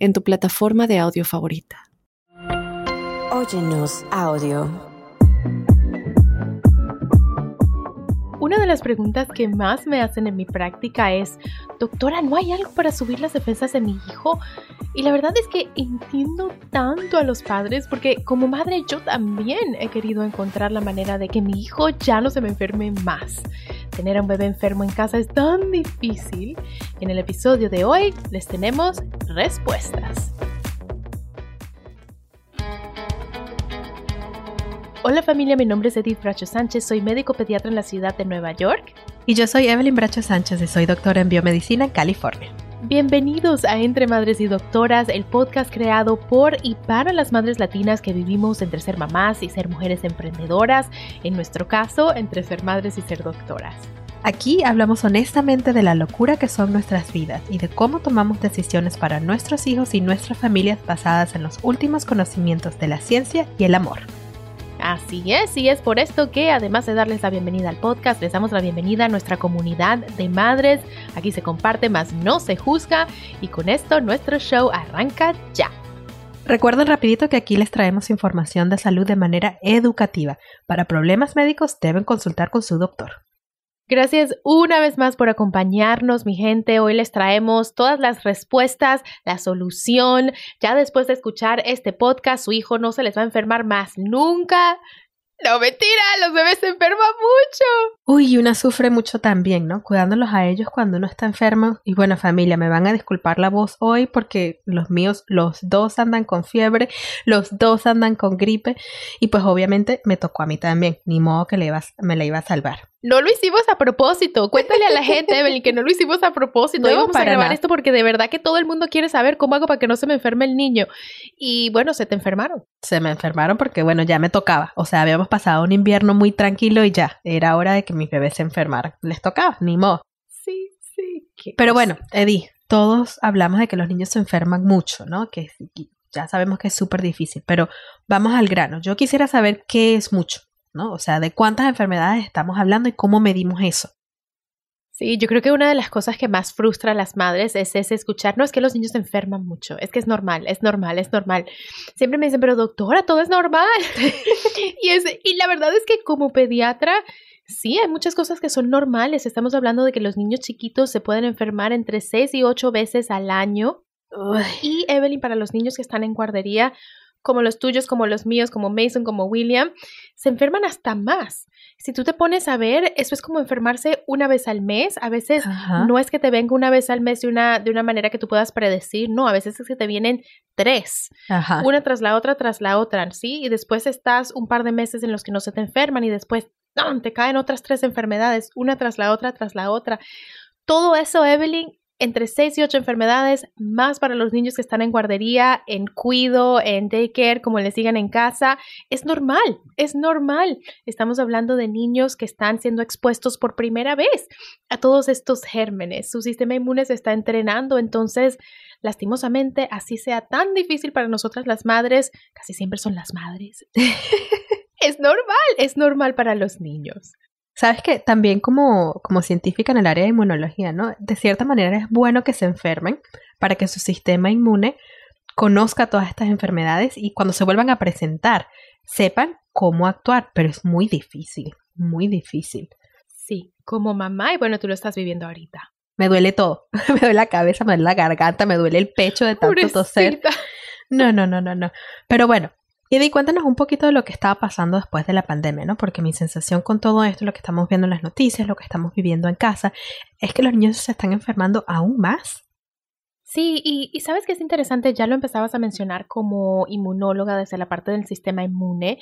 en tu plataforma de audio favorita. Óyenos audio. Una de las preguntas que más me hacen en mi práctica es, doctora, ¿no hay algo para subir las defensas de mi hijo? Y la verdad es que entiendo tanto a los padres porque como madre yo también he querido encontrar la manera de que mi hijo ya no se me enferme más. Tener a un bebé enfermo en casa es tan difícil. En el episodio de hoy les tenemos respuestas. Hola familia, mi nombre es Edith Bracho Sánchez, soy médico pediatra en la ciudad de Nueva York. Y yo soy Evelyn Bracho Sánchez y soy doctora en biomedicina en California. Bienvenidos a Entre Madres y Doctoras, el podcast creado por y para las madres latinas que vivimos entre ser mamás y ser mujeres emprendedoras, en nuestro caso, entre ser madres y ser doctoras. Aquí hablamos honestamente de la locura que son nuestras vidas y de cómo tomamos decisiones para nuestros hijos y nuestras familias basadas en los últimos conocimientos de la ciencia y el amor. Así es, y es por esto que además de darles la bienvenida al podcast, les damos la bienvenida a nuestra comunidad de madres. Aquí se comparte, más no se juzga, y con esto nuestro show arranca ya. Recuerden rapidito que aquí les traemos información de salud de manera educativa. Para problemas médicos deben consultar con su doctor. Gracias una vez más por acompañarnos, mi gente. Hoy les traemos todas las respuestas, la solución. Ya después de escuchar este podcast, su hijo no se les va a enfermar más nunca. No, mentira, los bebés se enferman mucho. Uy, y una sufre mucho también, ¿no? Cuidándolos a ellos cuando uno está enfermo. Y bueno, familia, me van a disculpar la voz hoy porque los míos, los dos andan con fiebre, los dos andan con gripe. Y pues obviamente me tocó a mí también. Ni modo que le me la iba a salvar. No lo hicimos a propósito. Cuéntale a la gente, Evelyn, que no lo hicimos a propósito. No íbamos a grabar esto porque de verdad que todo el mundo quiere saber cómo hago para que no se me enferme el niño. Y bueno, se te enfermaron. Se me enfermaron porque, bueno, ya me tocaba. O sea, habíamos pasado un invierno muy tranquilo y ya. Era hora de que mis bebés se enfermaran. Les tocaba, ni modo. Sí, sí. Pero bueno, Eddie, todos hablamos de que los niños se enferman mucho, ¿no? Que ya sabemos que es súper difícil. Pero vamos al grano. Yo quisiera saber qué es mucho. ¿No? O sea, de cuántas enfermedades estamos hablando y cómo medimos eso. Sí, yo creo que una de las cosas que más frustra a las madres es ese escuchar, no es que los niños se enferman mucho, es que es normal, es normal, es normal. Siempre me dicen, pero doctora, todo es normal. y, es, y la verdad es que como pediatra, sí, hay muchas cosas que son normales. Estamos hablando de que los niños chiquitos se pueden enfermar entre 6 y 8 veces al año. Y Evelyn, para los niños que están en guardería, como los tuyos, como los míos, como Mason, como William, se enferman hasta más. Si tú te pones a ver, eso es como enfermarse una vez al mes. A veces no es que te venga una vez al mes de una, de una manera que tú puedas predecir, no, a veces es que te vienen tres, una tras la otra, tras la otra, ¿sí? Y después estás un par de meses en los que no se te enferman y después te caen otras tres enfermedades, una tras la otra, tras la otra. Todo eso, Evelyn, entre 6 y 8 enfermedades, más para los niños que están en guardería, en cuido, en daycare, como les digan en casa. Es normal, es normal. Estamos hablando de niños que están siendo expuestos por primera vez a todos estos gérmenes. Su sistema inmune se está entrenando, entonces, lastimosamente, así sea tan difícil para nosotras las madres, casi siempre son las madres. es normal, es normal para los niños. Sabes que también como, como científica en el área de inmunología, ¿no? De cierta manera es bueno que se enfermen para que su sistema inmune conozca todas estas enfermedades y cuando se vuelvan a presentar sepan cómo actuar, pero es muy difícil, muy difícil. Sí, como mamá, y bueno, tú lo estás viviendo ahorita. Me duele todo, me duele la cabeza, me duele la garganta, me duele el pecho de tanto toser. No, no, no, no, no. Pero bueno, y di cuéntanos un poquito de lo que estaba pasando después de la pandemia, ¿no? Porque mi sensación con todo esto, lo que estamos viendo en las noticias, lo que estamos viviendo en casa, es que los niños se están enfermando aún más. Sí, y, y, sabes que es interesante, ya lo empezabas a mencionar como inmunóloga desde la parte del sistema inmune.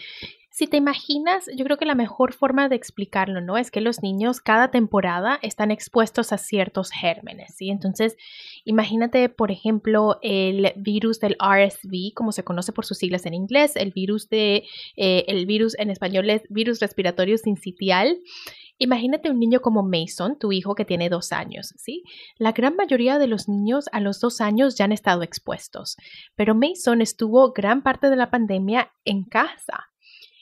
Si te imaginas, yo creo que la mejor forma de explicarlo, ¿no? Es que los niños cada temporada están expuestos a ciertos gérmenes, ¿sí? Entonces, imagínate, por ejemplo, el virus del RSV, como se conoce por sus siglas en inglés, el virus de, eh, el virus en español es virus respiratorio sincitial. Imagínate un niño como Mason, tu hijo que tiene dos años, ¿sí? La gran mayoría de los niños a los dos años ya han estado expuestos, pero Mason estuvo gran parte de la pandemia en casa.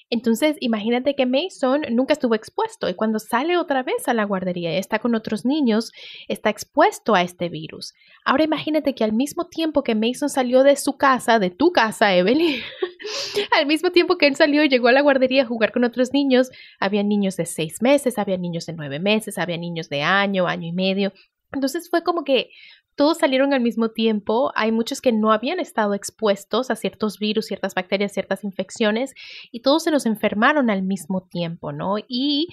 Entonces, imagínate que Mason nunca estuvo expuesto y cuando sale otra vez a la guardería y está con otros niños, está expuesto a este virus. Ahora imagínate que al mismo tiempo que Mason salió de su casa, de tu casa, Evelyn, al mismo tiempo que él salió y llegó a la guardería a jugar con otros niños, había niños de seis meses, había niños de nueve meses, había niños de año, año y medio. Entonces fue como que todos salieron al mismo tiempo. Hay muchos que no habían estado expuestos a ciertos virus, ciertas bacterias, ciertas infecciones y todos se nos enfermaron al mismo tiempo, ¿no? Y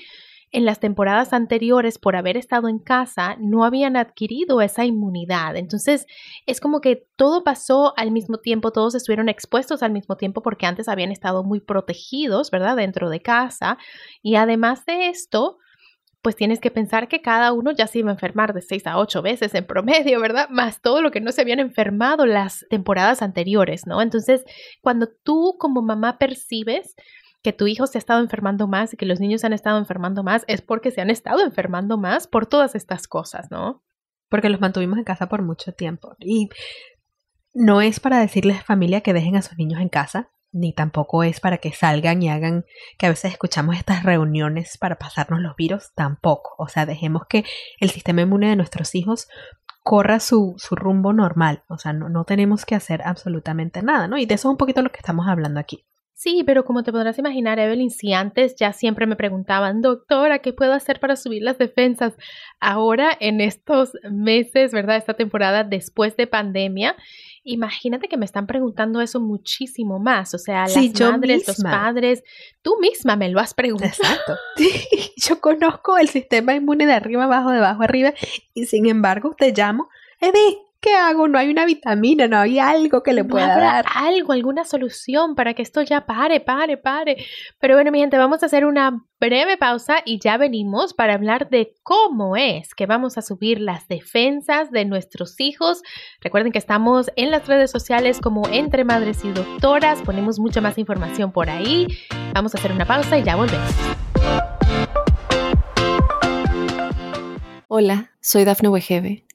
en las temporadas anteriores, por haber estado en casa, no habían adquirido esa inmunidad. Entonces, es como que todo pasó al mismo tiempo, todos estuvieron expuestos al mismo tiempo porque antes habían estado muy protegidos, ¿verdad? Dentro de casa. Y además de esto, pues tienes que pensar que cada uno ya se iba a enfermar de seis a ocho veces en promedio, ¿verdad? Más todo lo que no se habían enfermado las temporadas anteriores, ¿no? Entonces, cuando tú como mamá percibes que tu hijo se ha estado enfermando más y que los niños han estado enfermando más, es porque se han estado enfermando más por todas estas cosas, ¿no? Porque los mantuvimos en casa por mucho tiempo. Y no es para decirles familia que dejen a sus niños en casa, ni tampoco es para que salgan y hagan que a veces escuchamos estas reuniones para pasarnos los virus, tampoco. O sea, dejemos que el sistema inmune de nuestros hijos corra su, su rumbo normal. O sea, no, no tenemos que hacer absolutamente nada, ¿no? Y de eso es un poquito lo que estamos hablando aquí. Sí, pero como te podrás imaginar, Evelyn, si antes ya siempre me preguntaban, doctora, ¿qué puedo hacer para subir las defensas? Ahora, en estos meses, ¿verdad? Esta temporada después de pandemia, imagínate que me están preguntando eso muchísimo más. O sea, las madres, los padres, tú misma me lo has preguntado. Exacto. yo conozco el sistema inmune de arriba, abajo, de abajo, arriba, y sin embargo te llamo, Edith, ¿qué hago? No hay una vitamina, no hay algo que le pueda dar. Algo, alguna solución para que esto ya pare, pare, pare. Pero bueno, mi gente, vamos a hacer una breve pausa y ya venimos para hablar de cómo es que vamos a subir las defensas de nuestros hijos. Recuerden que estamos en las redes sociales como Entre Madres y Doctoras, ponemos mucha más información por ahí. Vamos a hacer una pausa y ya volvemos. Hola, soy Dafne Wegebe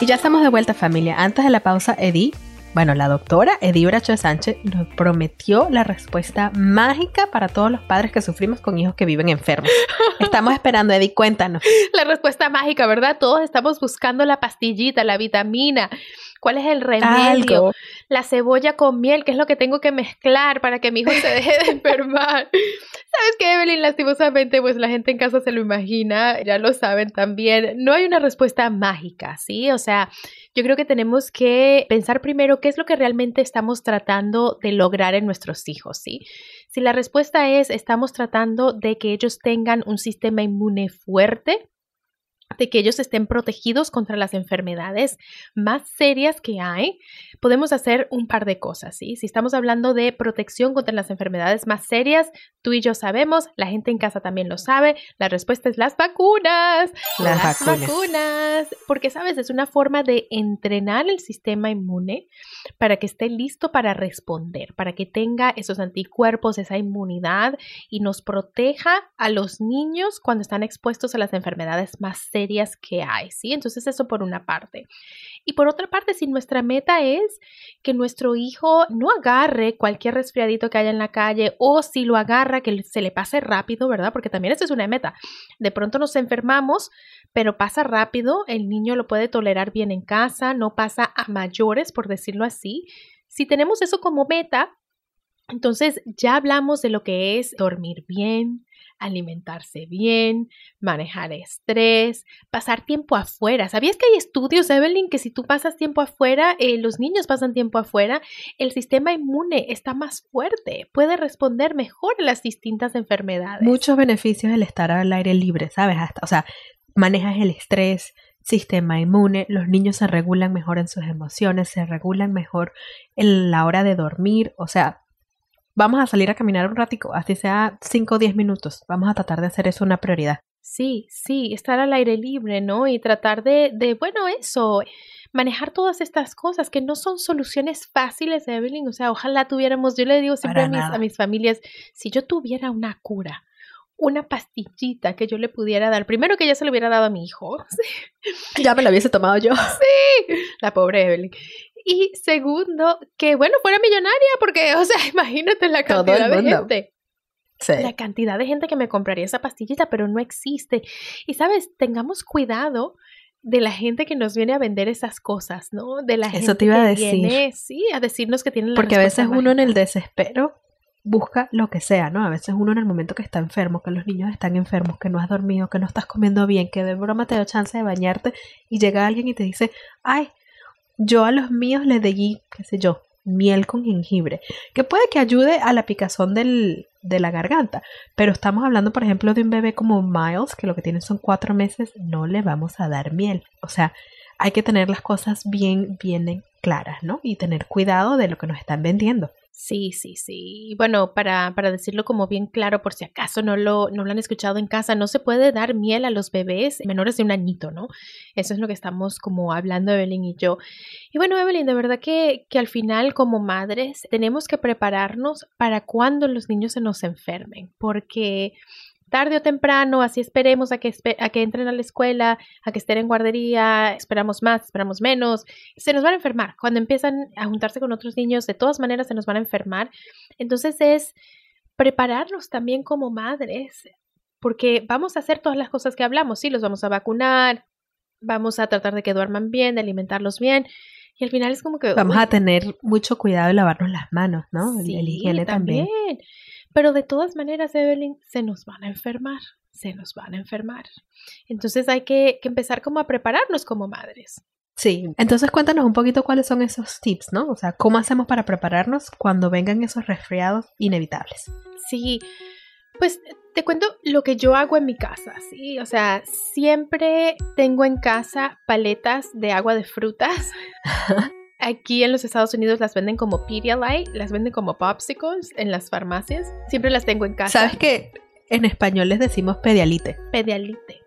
Y ya estamos de vuelta familia. Antes de la pausa, Eddie, bueno, la doctora Eddie Bracho de Sánchez nos prometió la respuesta mágica para todos los padres que sufrimos con hijos que viven enfermos. Estamos esperando, Eddie, cuéntanos. La respuesta mágica, ¿verdad? Todos estamos buscando la pastillita, la vitamina. ¿Cuál es el remedio? La cebolla con miel, ¿qué es lo que tengo que mezclar para que mi hijo se deje de enfermar? ¿Sabes qué, Evelyn? Lastimosamente, pues la gente en casa se lo imagina, ya lo saben también. No hay una respuesta mágica, ¿sí? O sea, yo creo que tenemos que pensar primero qué es lo que realmente estamos tratando de lograr en nuestros hijos, ¿sí? Si la respuesta es estamos tratando de que ellos tengan un sistema inmune fuerte, de que ellos estén protegidos contra las enfermedades más serias que hay, podemos hacer un par de cosas, ¿sí? Si estamos hablando de protección contra las enfermedades más serias, tú y yo sabemos, la gente en casa también lo sabe, la respuesta es las vacunas. Las, vacunas. Porque, ¿sabes? Es una forma de entrenar el sistema inmune para que esté listo para responder, para que tenga esos anticuerpos, esa inmunidad y nos proteja a los niños cuando están expuestos a las enfermedades más serias que hay, ¿sí? Entonces eso por una parte. Y por otra parte, si nuestra meta es que nuestro hijo no agarre cualquier resfriadito que haya en la calle o si lo agarra, que se le pase rápido, ¿verdad? Porque también eso es una meta. De pronto nos enfermamos, pero pasa rápido, el niño lo puede tolerar bien en casa, no pasa a mayores, por decirlo así. si tenemos eso como meta, entonces ya hablamos de lo que es dormir bien, alimentarse bien, manejar estrés, pasar tiempo afuera. ¿Sabías que hay estudios, Evelyn, que si tú pasas tiempo afuera, eh, los niños pasan tiempo afuera, el sistema inmune está más fuerte, puede responder mejor a las distintas enfermedades? Muchos beneficios el estar al aire libre, ¿sabes? Hasta, o sea, manejas el estrés, sistema inmune, los niños se regulan mejor en sus emociones, se regulan mejor en la hora de dormir, o sea, vamos a salir a caminar un ratico, así sea 5 o 10 minutos. Vamos a tratar de hacer eso una prioridad. Sí, sí, estar al aire libre, ¿no? Y tratar de, de bueno, eso, manejar todas estas cosas que no son soluciones fáciles, Evelyn. O sea, ojalá tuviéramos, yo le digo siempre a mis, a mis familias, si yo tuviera una cura, una pastillita que yo le pudiera dar. Primero que ya se lo hubiera dado a mi hijo. Ya me lo hubiese tomado yo. Sí, la pobre Evelyn. Y segundo, que bueno, fuera millonaria, porque, o sea, imagínate la cantidad de gente. Sí. La cantidad de gente que me compraría esa pastillita, pero no existe. Y sabes, tengamos cuidado de la gente que nos viene a vender esas cosas, ¿no? De la Eso gente te iba que a decir. viene, sí, a decirnos que tienen la Porque a veces uno en el desespero busca lo que sea, ¿no? A veces uno en el momento que está enfermo, que los niños están enfermos, que no has dormido, que no estás comiendo bien, que de broma te da chance de bañarte y llega alguien y te dice, ay, yo a los míos les di, qué sé yo, miel con jengibre, que puede que ayude a la picazón del, de la garganta, pero estamos hablando, por ejemplo, de un bebé como Miles, que lo que tiene son cuatro meses, no le vamos a dar miel. O sea, hay que tener las cosas bien, bien claras, ¿no? Y tener cuidado de lo que nos están vendiendo. Sí, sí, sí. Bueno, para, para decirlo como bien claro, por si acaso no lo, no lo han escuchado en casa, no se puede dar miel a los bebés menores de un añito, ¿no? Eso es lo que estamos como hablando Evelyn y yo. Y bueno, Evelyn, de verdad que, que al final como madres tenemos que prepararnos para cuando los niños se nos enfermen, porque tarde o temprano, así esperemos a que, a que entren a la escuela, a que estén en guardería, esperamos más, esperamos menos, se nos van a enfermar. Cuando empiezan a juntarse con otros niños, de todas maneras se nos van a enfermar. Entonces es prepararnos también como madres, porque vamos a hacer todas las cosas que hablamos, sí, los vamos a vacunar, vamos a tratar de que duerman bien, de alimentarlos bien, y al final es como que... Vamos uy, a tener mucho cuidado de lavarnos las manos, ¿no? El- Sí, el higiene también. Pero de todas maneras, Evelyn, se nos van a enfermar, se nos van a enfermar. Entonces hay que, que empezar como a prepararnos como madres. Sí, entonces cuéntanos un poquito cuáles son esos tips, ¿no? O sea, ¿cómo hacemos para prepararnos cuando vengan esos resfriados inevitables? Sí, pues te cuento lo que yo hago en mi casa, ¿sí? O sea, siempre tengo en casa paletas de agua de frutas. Aquí en los Estados Unidos las venden como Pedialyte, las venden como popsicles en las farmacias. Siempre las tengo en casa. ¿Sabes que en español les decimos pedialite? Pedialite.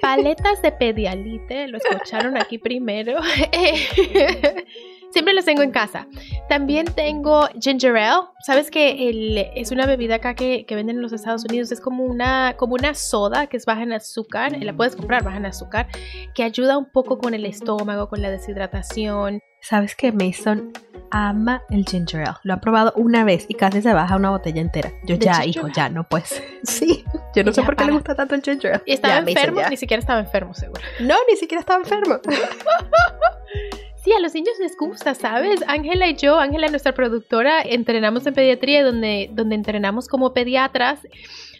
Paletas de pedialite, lo escucharon aquí primero. Siempre las tengo en casa. También tengo ginger ale. Sabes que el- es una bebida acá que, que venden en los Estados Unidos. Es como una, como una soda que es baja en azúcar. La puedes comprar baja en azúcar. Que ayuda un poco con el estómago, con la deshidratación. ¿Sabes que Mason ama el ginger ale? Lo ha probado una vez y casi se baja una botella entera. Yo ¿De ya, hijo, ya, no pues. Sí, yo no sé por qué le gusta tanto el ginger ale. Y estaba Ya, enfermo, ni siquiera estaba enfermo, seguro. No, ni siquiera estaba enfermo. Sí, a los niños les gusta, ¿sabes? Ángela y yo, Ángela, nuestra productora, entrenamos en pediatría donde, donde entrenamos como pediatras.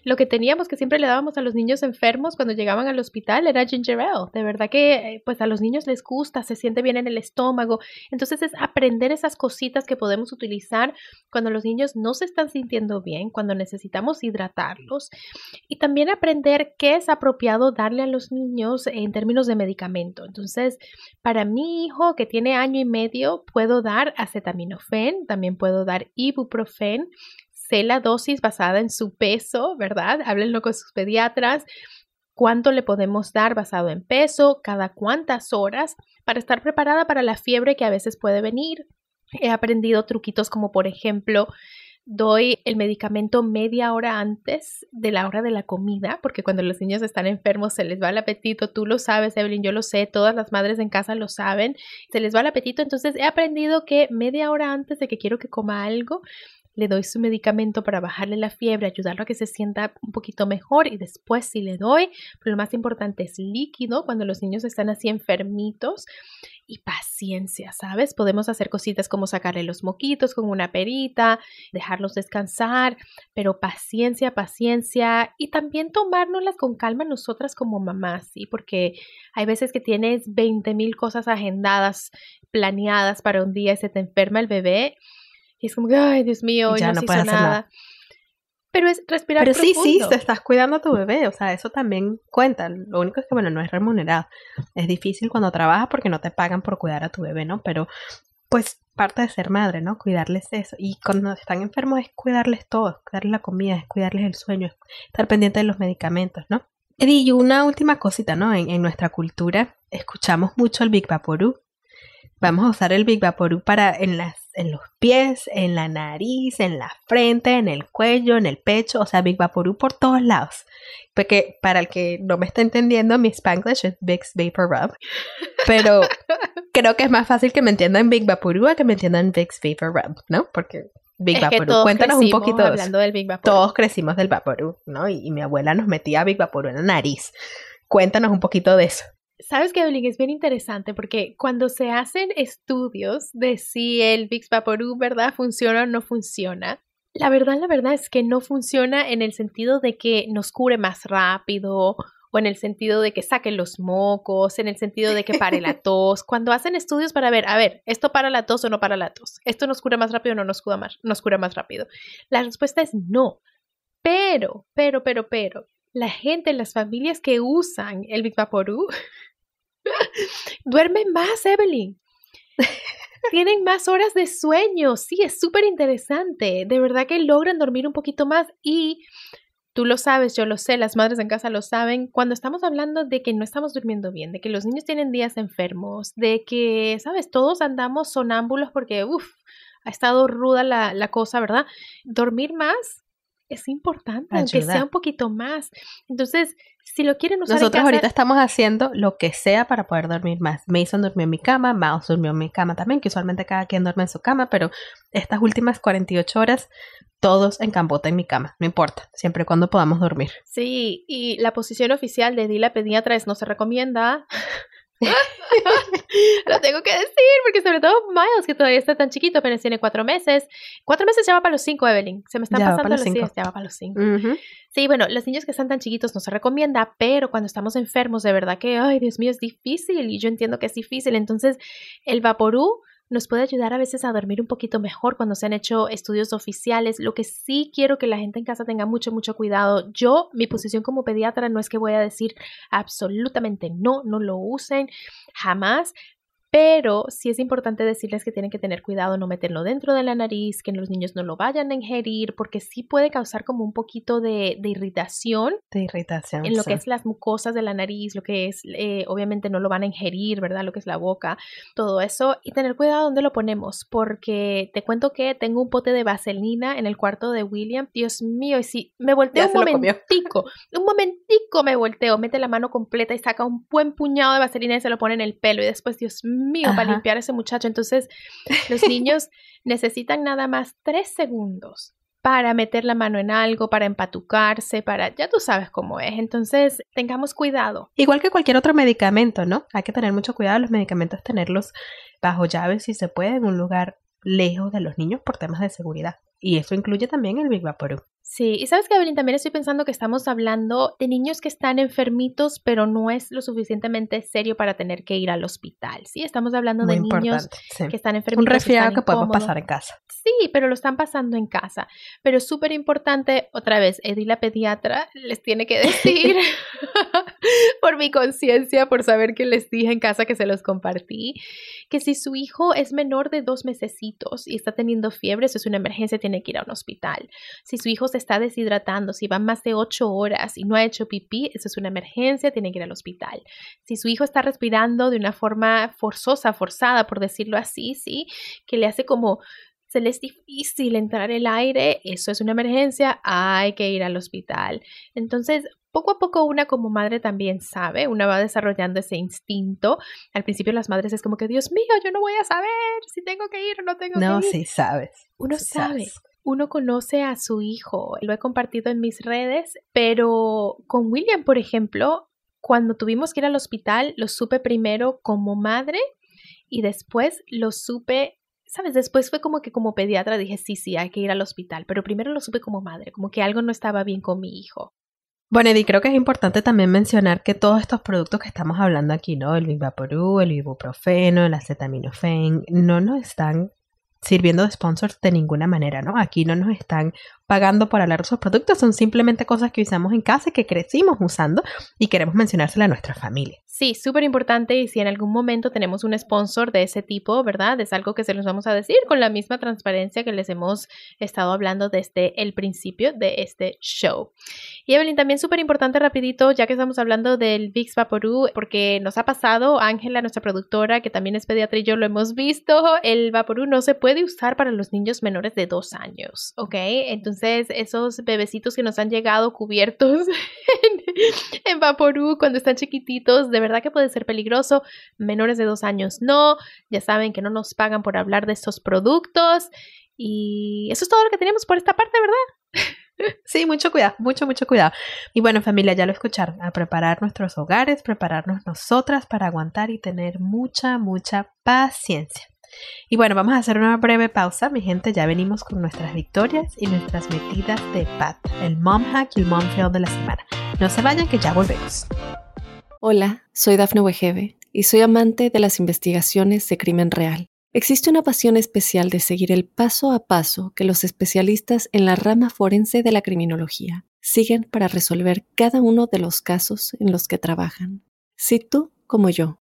Lo que teníamos que siempre le dábamos a los niños enfermos cuando llegaban al hospital era ginger ale. De verdad que eh, pues a los niños les gusta, se siente bien en el estómago. Entonces es aprender esas cositas que podemos utilizar cuando los niños no se están sintiendo bien, cuando necesitamos hidratarlos. Y también aprender qué es apropiado darle a los niños en términos de medicamento. Entonces, para mi hijo que tiene año y medio, puedo dar acetaminofén, también puedo dar ibuprofen. Sé la dosis basada en su peso, ¿verdad? Háblenlo con sus pediatras. ¿Cuánto le podemos dar basado en peso? ¿Cada cuántas horas? Para estar preparada para la fiebre que a veces puede venir. He aprendido truquitos como, por ejemplo, doy el medicamento media hora antes de la hora de la comida, porque cuando los niños están enfermos se les va el apetito, tú lo sabes, Evelyn, yo lo sé, todas las madres en casa lo saben, se les va el apetito, entonces he aprendido que media hora antes de que quiero que coma algo, le doy su medicamento para bajarle la fiebre, ayudarlo a que se sienta un poquito mejor y después si le doy, pero lo más importante es líquido cuando los niños están así enfermitos y paciencia, ¿sabes? Podemos hacer cositas como sacarle los moquitos con una perita, dejarlos descansar, pero paciencia, paciencia y también tomárnoslas con calma nosotras como mamás, ¿sí? Porque hay veces que tienes 20 mil cosas agendadas, planeadas para un día y se te enferma el bebé y es como que, ay, Dios mío, ya no, no nada. nada. Pero es respirar Pero sí, sí, te estás cuidando a tu bebé, o sea, eso también cuenta. Lo único es que, bueno, no es remunerado. Es difícil cuando trabajas porque no te pagan por cuidar a tu bebé, ¿no? Pero, pues, parte de ser madre, ¿no? Cuidarles eso. Y cuando están enfermos es cuidarles todo, cuidarles la comida, es cuidarles el sueño, estar pendiente de los medicamentos, ¿no? Eddie, y una última cosita, ¿no? En, en nuestra cultura escuchamos mucho el Big Vaporú. Vamos a usar el Big Vaporú para en, las, en los pies, en la nariz, en la frente, en el cuello, en el pecho, o sea, Big Vaporú por todos lados. Porque para el que no me está entendiendo, mi Spanglish es Big Vapor Rub. Pero creo que es más fácil que me entiendan Big Vaporú a que me entiendan Big Vapor Rub, ¿no? Porque Big Vaporú. Cuéntanos un poquito. Hablando del Big Vaporú. Todos crecimos del Vaporú, ¿no? Y, y mi abuela nos metía Big Vaporú en la nariz. Cuéntanos un poquito de eso. Sabes que Evelyn es bien interesante porque cuando se hacen estudios de si el Big Vaporub, ¿verdad? Funciona o no funciona. La verdad, la verdad es que no funciona en el sentido de que nos cure más rápido o en el sentido de que saque los mocos, en el sentido de que pare la tos. Cuando hacen estudios para ver, a ver, ¿esto para la tos o no para la tos? ¿Esto nos cura más rápido o no nos cura más, nos cura más rápido? La respuesta es no. Pero, pero, pero, pero, la gente, las familias que usan el Big Vaporú duermen más, Evelyn. Tienen más horas de sueño. Sí, es súper interesante. De verdad que logran dormir un poquito más y tú lo sabes, yo lo sé, las madres en casa lo saben, cuando estamos hablando de que no estamos durmiendo bien, de que los niños tienen días enfermos, de que, sabes, todos andamos sonámbulos porque, uff, ha estado ruda la, la, cosa, ¿verdad? Dormir más es importante, aunque sea un poquito más. Entonces, si lo quieren usar Nosotros ahorita estamos haciendo lo que sea para poder dormir más. Mason durmió en mi cama, Mouse durmió en mi cama también, que usualmente cada quien duerme en su cama, pero estas últimas 48 horas todos en cambota en mi cama, no importa, siempre y cuando podamos dormir. Sí, y la posición oficial de Dila Pediatra es no se recomienda. Lo tengo que decir, porque sobre todo Miles, que todavía está tan chiquito, apenas tiene cuatro meses. Cuatro meses ya va para los cinco, Evelyn. Se me están pasando los, días, ya va para los cinco. Sí, bueno, los niños que están tan chiquitos no se recomienda, pero cuando estamos enfermos, de verdad que, ay, Dios mío, es difícil y yo entiendo que es difícil. Entonces, el Vaporú nos puede ayudar a veces a dormir un poquito mejor cuando se han hecho estudios oficiales. Lo que sí quiero que la gente en casa tenga mucho, mucho cuidado. Yo, mi posición como pediatra no es que voy a decir absolutamente no, no lo usen jamás, pero sí es importante decirles que tienen que tener cuidado, no meterlo dentro de la nariz, que los niños no lo vayan a ingerir, porque sí puede causar como un poquito de, irritación. De irritación. En lo que es las mucosas de la nariz, lo que es, eh, obviamente no lo van a ingerir, ¿verdad? Lo que es la boca, todo eso. Y tener cuidado dónde lo ponemos, porque te cuento que tengo un pote de vaselina en el cuarto de William. Dios mío, y si me volteo un momentico, un momentico me volteo, mete la mano completa y saca un buen puñado de vaselina y se lo pone en el pelo. Y después, Dios mío mío para limpiar a ese muchacho. Entonces, los niños necesitan nada más tres segundos para meter la mano en algo, para empatucarse, para, ya tú sabes cómo es. Entonces, tengamos cuidado. Igual que cualquier otro medicamento, ¿no? Hay que tener mucho cuidado los medicamentos, tenerlos bajo llave si se puede, en un lugar lejos de los niños por temas de seguridad. Y eso incluye también el Big Vaporub. Sí, y sabes que Evelyn, también estoy pensando que estamos hablando de niños que están enfermitos, pero no es lo suficientemente serio para tener que ir al hospital. Sí, estamos hablando de niños que están enfermitos. Un resfriado que podemos pasar en casa. Sí, pero lo están pasando en casa. Pero es súper importante, otra vez, Eddie la pediatra les tiene que decir, por mi conciencia, por saber que les dije en casa que se los compartí, que si su hijo es menor de dos mesecitos y está teniendo fiebre, eso es una emergencia, tiene que ir a un hospital. Si su hijo se está deshidratando, si va más de ocho horas y no ha hecho pipí, eso es una emergencia, tiene que ir al hospital. Si su hijo está respirando de una forma forzosa, forzada, por decirlo así, sí, que le hace como se le es difícil entrar el aire, eso es una emergencia, hay que ir al hospital. Entonces, poco a poco una como madre también sabe, una va desarrollando ese instinto. Al principio las madres es como que, Dios mío, yo no voy a saber si tengo que ir o no tengo que ir. No, sí sabes. Uno sabe. Uno conoce a su hijo. Lo he compartido en mis redes, pero con William, por ejemplo, cuando tuvimos que ir al hospital, lo supe primero como madre y después lo supe, sabes, después fue como que como pediatra dije, sí, sí, hay que ir al hospital, pero primero lo supe como madre, como que algo no estaba bien con mi hijo. Bueno, Eddie, creo que es importante también mencionar que todos estos productos que estamos hablando aquí, ¿no? El Vivaporú, el ibuprofeno, el acetaminofén, no nos están sirviendo de sponsors de ninguna manera, ¿no? Aquí no nos están pagando por hablar de esos productos, son simplemente cosas que usamos en casa y que crecimos usando y queremos mencionársela a nuestra familia. Sí, súper importante y si en algún momento tenemos un sponsor de ese tipo, ¿verdad? Es algo que se los vamos a decir con la misma transparencia que les hemos estado hablando desde el principio de este show. Y Evelyn, también súper importante rapidito, ya que estamos hablando del Vicks Vaporú, porque nos ha pasado, Ángela, nuestra productora, que también es pediatra y yo lo hemos visto, el Vaporú no se puede usar para los niños menores de dos años, ¿ok? Entonces, esos bebecitos que nos han llegado cubiertos en Vaporú cuando están chiquititos, de verdad que puede ser peligroso. Menores de dos años no. Ya saben que no nos pagan por hablar de estos productos. Y eso es todo lo que tenemos por esta parte, ¿verdad? Sí, mucho cuidado, mucho, mucho cuidado. Y bueno, familia, ya lo escucharon, a preparar nuestros hogares, prepararnos nosotras para aguantar y tener mucha, mucha paciencia. Y bueno, vamos a hacer una breve pausa, mi gente, ya venimos con nuestras victorias y nuestras metidas de pat, el mom hack y el mom fail de la semana. No se vayan que ya volvemos. Hola, soy Dafne Wegebe y soy amante de las investigaciones de crimen real. Existe una pasión especial de seguir el paso a paso que los especialistas en la rama forense de la criminología siguen para resolver cada uno de los casos en los que trabajan. Si tú, como yo,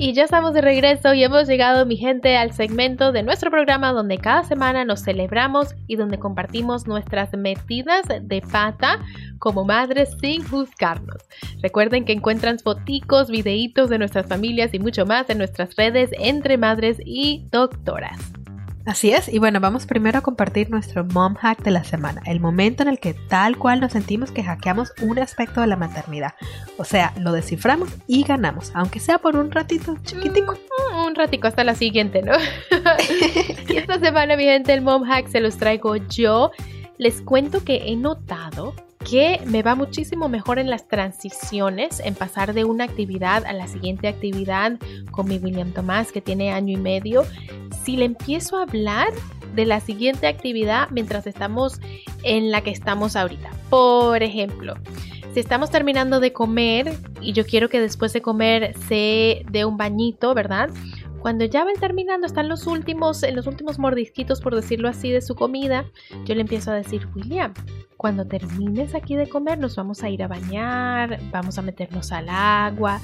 Y ya estamos de regreso y hemos llegado, mi gente, al segmento de nuestro programa donde cada semana nos celebramos y donde compartimos nuestras metidas de pata como madres sin juzgarnos. Recuerden que encuentran foticos, videitos de nuestras familias y mucho más en nuestras redes entre madres y doctoras. Así es, y bueno, vamos primero a compartir nuestro mom hack de la semana, el momento en el que tal cual nos sentimos que hackeamos un aspecto de la maternidad. O sea, lo desciframos y ganamos, aunque sea por un ratito chiquitico. Mm, un ratico hasta la siguiente, ¿no? y esta semana, mi gente, el mom hack se los traigo yo. Les cuento que he notado que me va muchísimo mejor en las transiciones, en pasar de una actividad a la siguiente actividad con mi William Tomás que tiene año y medio si le empiezo a hablar de la siguiente actividad mientras estamos en la que estamos ahorita. Por ejemplo, si estamos terminando de comer y yo quiero que después de comer se dé un bañito, ¿verdad? Cuando ya ven terminando, están los últimos, en los últimos mordisquitos, por decirlo así, de su comida, yo le empiezo a decir, William, cuando termines aquí de comer, nos vamos a ir a bañar, vamos a meternos al agua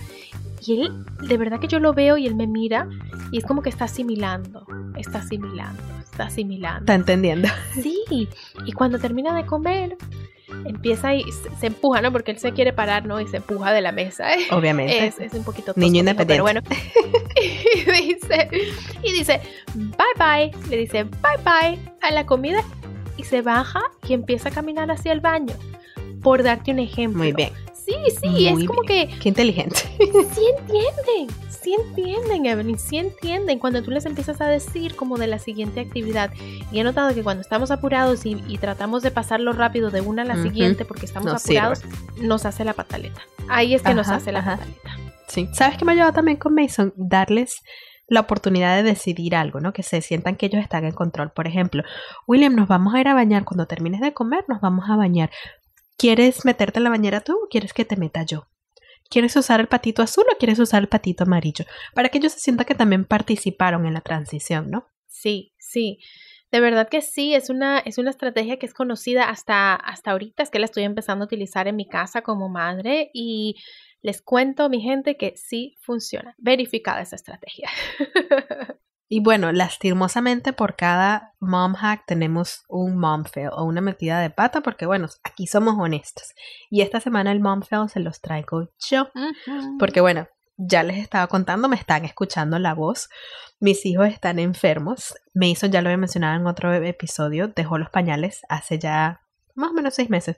y él, de verdad que yo lo veo y él me mira y es como que está asimilando, está asimilando, está asimilando. Está entendiendo. Sí, y cuando termina de comer, empieza y se empuja, ¿no? Porque él se quiere parar, ¿no? Y se empuja de la mesa. ¿eh? Obviamente. Es, un poquito Niño independiente. Pero bueno. y, dice, y dice, bye bye. Le dice, bye bye a la comida y se baja y empieza a caminar hacia el baño. Por darte un ejemplo. Muy bien. Sí, sí, es como que... Qué inteligente. Sí entienden, sí entienden, Evelyn, sí entienden cuando tú les empiezas a decir como de la siguiente actividad. Y he notado que cuando estamos apurados y, tratamos de pasarlo rápido de una a la siguiente porque estamos apurados, nos hace la pataleta. Ahí es que nos hace la pataleta. Sí. ¿Sabes qué me ha ayudado también con Mason? Darles la oportunidad de decidir algo, ¿no? Que se sientan que ellos están en control. Por ejemplo, William, nos vamos a ir a bañar. Cuando termines de comer, nos vamos a bañar. ¿Quieres meterte en la bañera tú o quieres que te meta yo? ¿Quieres usar el patito azul o quieres usar el patito amarillo? Para que ellos se sientan que también participaron en la transición, ¿no? Sí, sí. De verdad que sí, es una, es una estrategia que es conocida hasta, hasta ahorita, es que la estoy empezando a utilizar en mi casa como madre y les cuento, mi gente, que sí funciona. Verificada esa estrategia. Y bueno, lastimosamente por cada mom hack tenemos un mom fail o una metida de pata porque bueno, aquí somos honestos. Y esta semana el mom fail se los traigo yo. Porque bueno, ya les estaba contando, me están escuchando la voz. Mis hijos están enfermos. Mason, ya lo había mencionado en otro episodio, dejó los pañales hace ya más o menos seis meses.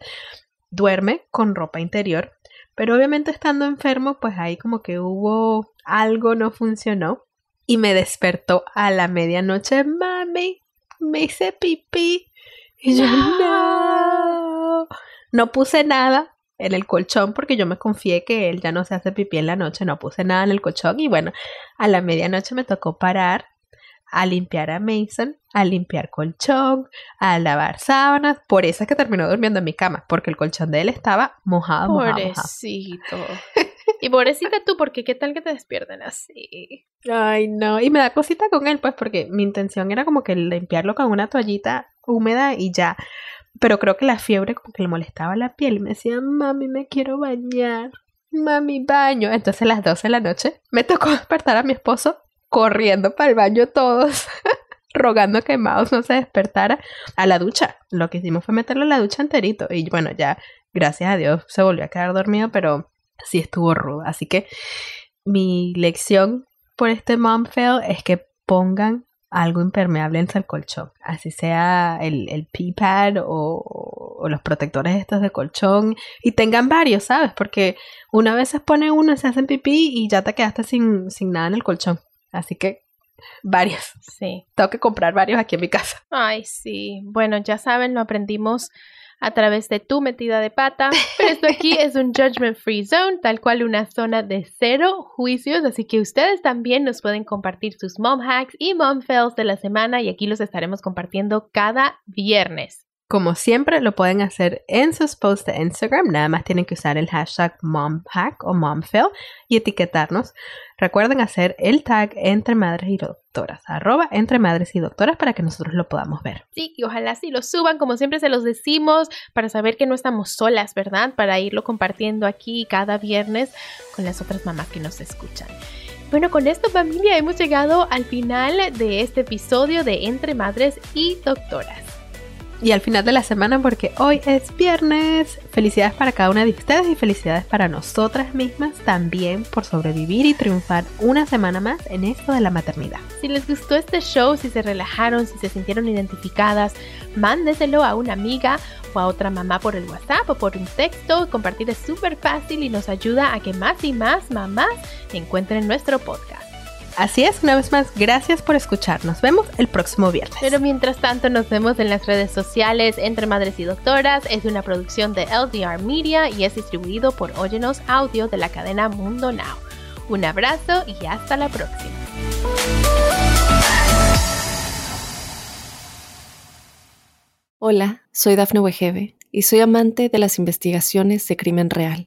Duerme con ropa interior, pero obviamente estando enfermo, pues ahí como que hubo algo no funcionó y me despertó a la medianoche, mami, me hice pipí. Y yo no. No puse nada en el colchón porque yo me confié que él ya no se hace pipí en la noche, no puse nada en el colchón y bueno, a la medianoche me tocó parar a limpiar a Mason, a limpiar colchón, a lavar sábanas, por eso es que terminó durmiendo en mi cama, porque el colchón de él estaba mojado, mojado, Pobrecito. y pobrecita tú, porque qué tal que te despierten así. Ay, no, y me da cosita con él, pues, porque mi intención era como que limpiarlo con una toallita húmeda y ya. Pero creo que la fiebre como que le molestaba la piel y me decía, mami, me quiero bañar. Mami, baño. Entonces a las 12 de la noche me tocó despertar a mi esposo corriendo para el baño todos, rogando que Mouse no se despertara a la ducha. Lo que hicimos fue meterlo a la ducha enterito. Y bueno, ya, gracias a Dios, se volvió a quedar dormido, pero sí estuvo rudo. Así que mi lección por este mom es que pongan algo impermeable en el colchón, así sea el, el pee-pad o, o, los protectores estos de colchón y tengan varios, ¿sabes? Porque una vez se pone uno, se hacen pipí y ya te quedaste sin, sin nada en el colchón. Así que varios. Sí. Tengo que comprar varios aquí en mi casa. Ay, sí. Bueno, ya saben, lo aprendimos a través de tu metida de pata. Pero esto aquí es un judgment free zone, tal cual una zona de cero juicios. Así que ustedes también nos pueden compartir sus mom hacks y mom fails de la semana y aquí los estaremos compartiendo cada viernes. Como siempre, lo pueden hacer en sus posts de Instagram. Nada más tienen que usar el hashtag MomHack o MomFail y etiquetarnos. Recuerden hacer el tag entre madres y doctoras, arroba entre madres y doctoras para que nosotros lo podamos ver. Sí, y ojalá sí lo suban, como siempre se los decimos, para saber que no estamos solas, ¿verdad? Para irlo compartiendo aquí cada viernes con las otras mamás que nos escuchan. Bueno, con esto familia hemos llegado al final de este episodio de Entre Madres y Doctoras y al final de la semana porque hoy es viernes. Felicidades para cada una de ustedes y felicidades para nosotras mismas también por sobrevivir y triunfar una semana más en esto de la maternidad. Si les gustó este show, si se relajaron, si se sintieron identificadas, mándeselo a una amiga o a otra mamá por el WhatsApp o por un texto. Compartir es súper fácil y nos ayuda a que más y más mamás encuentren nuestro podcast. Así es, una vez más, gracias por escuchar. Nos vemos el próximo viernes. Pero mientras tanto, nos vemos en las redes sociales Entre Madres y Doctoras. Es una producción de LDR Media y es distribuido por Óyenos Audio de la cadena Mundo Now. Un abrazo y hasta la próxima. Hola, soy Dafne Wegebe y soy amante de las investigaciones de crimen real.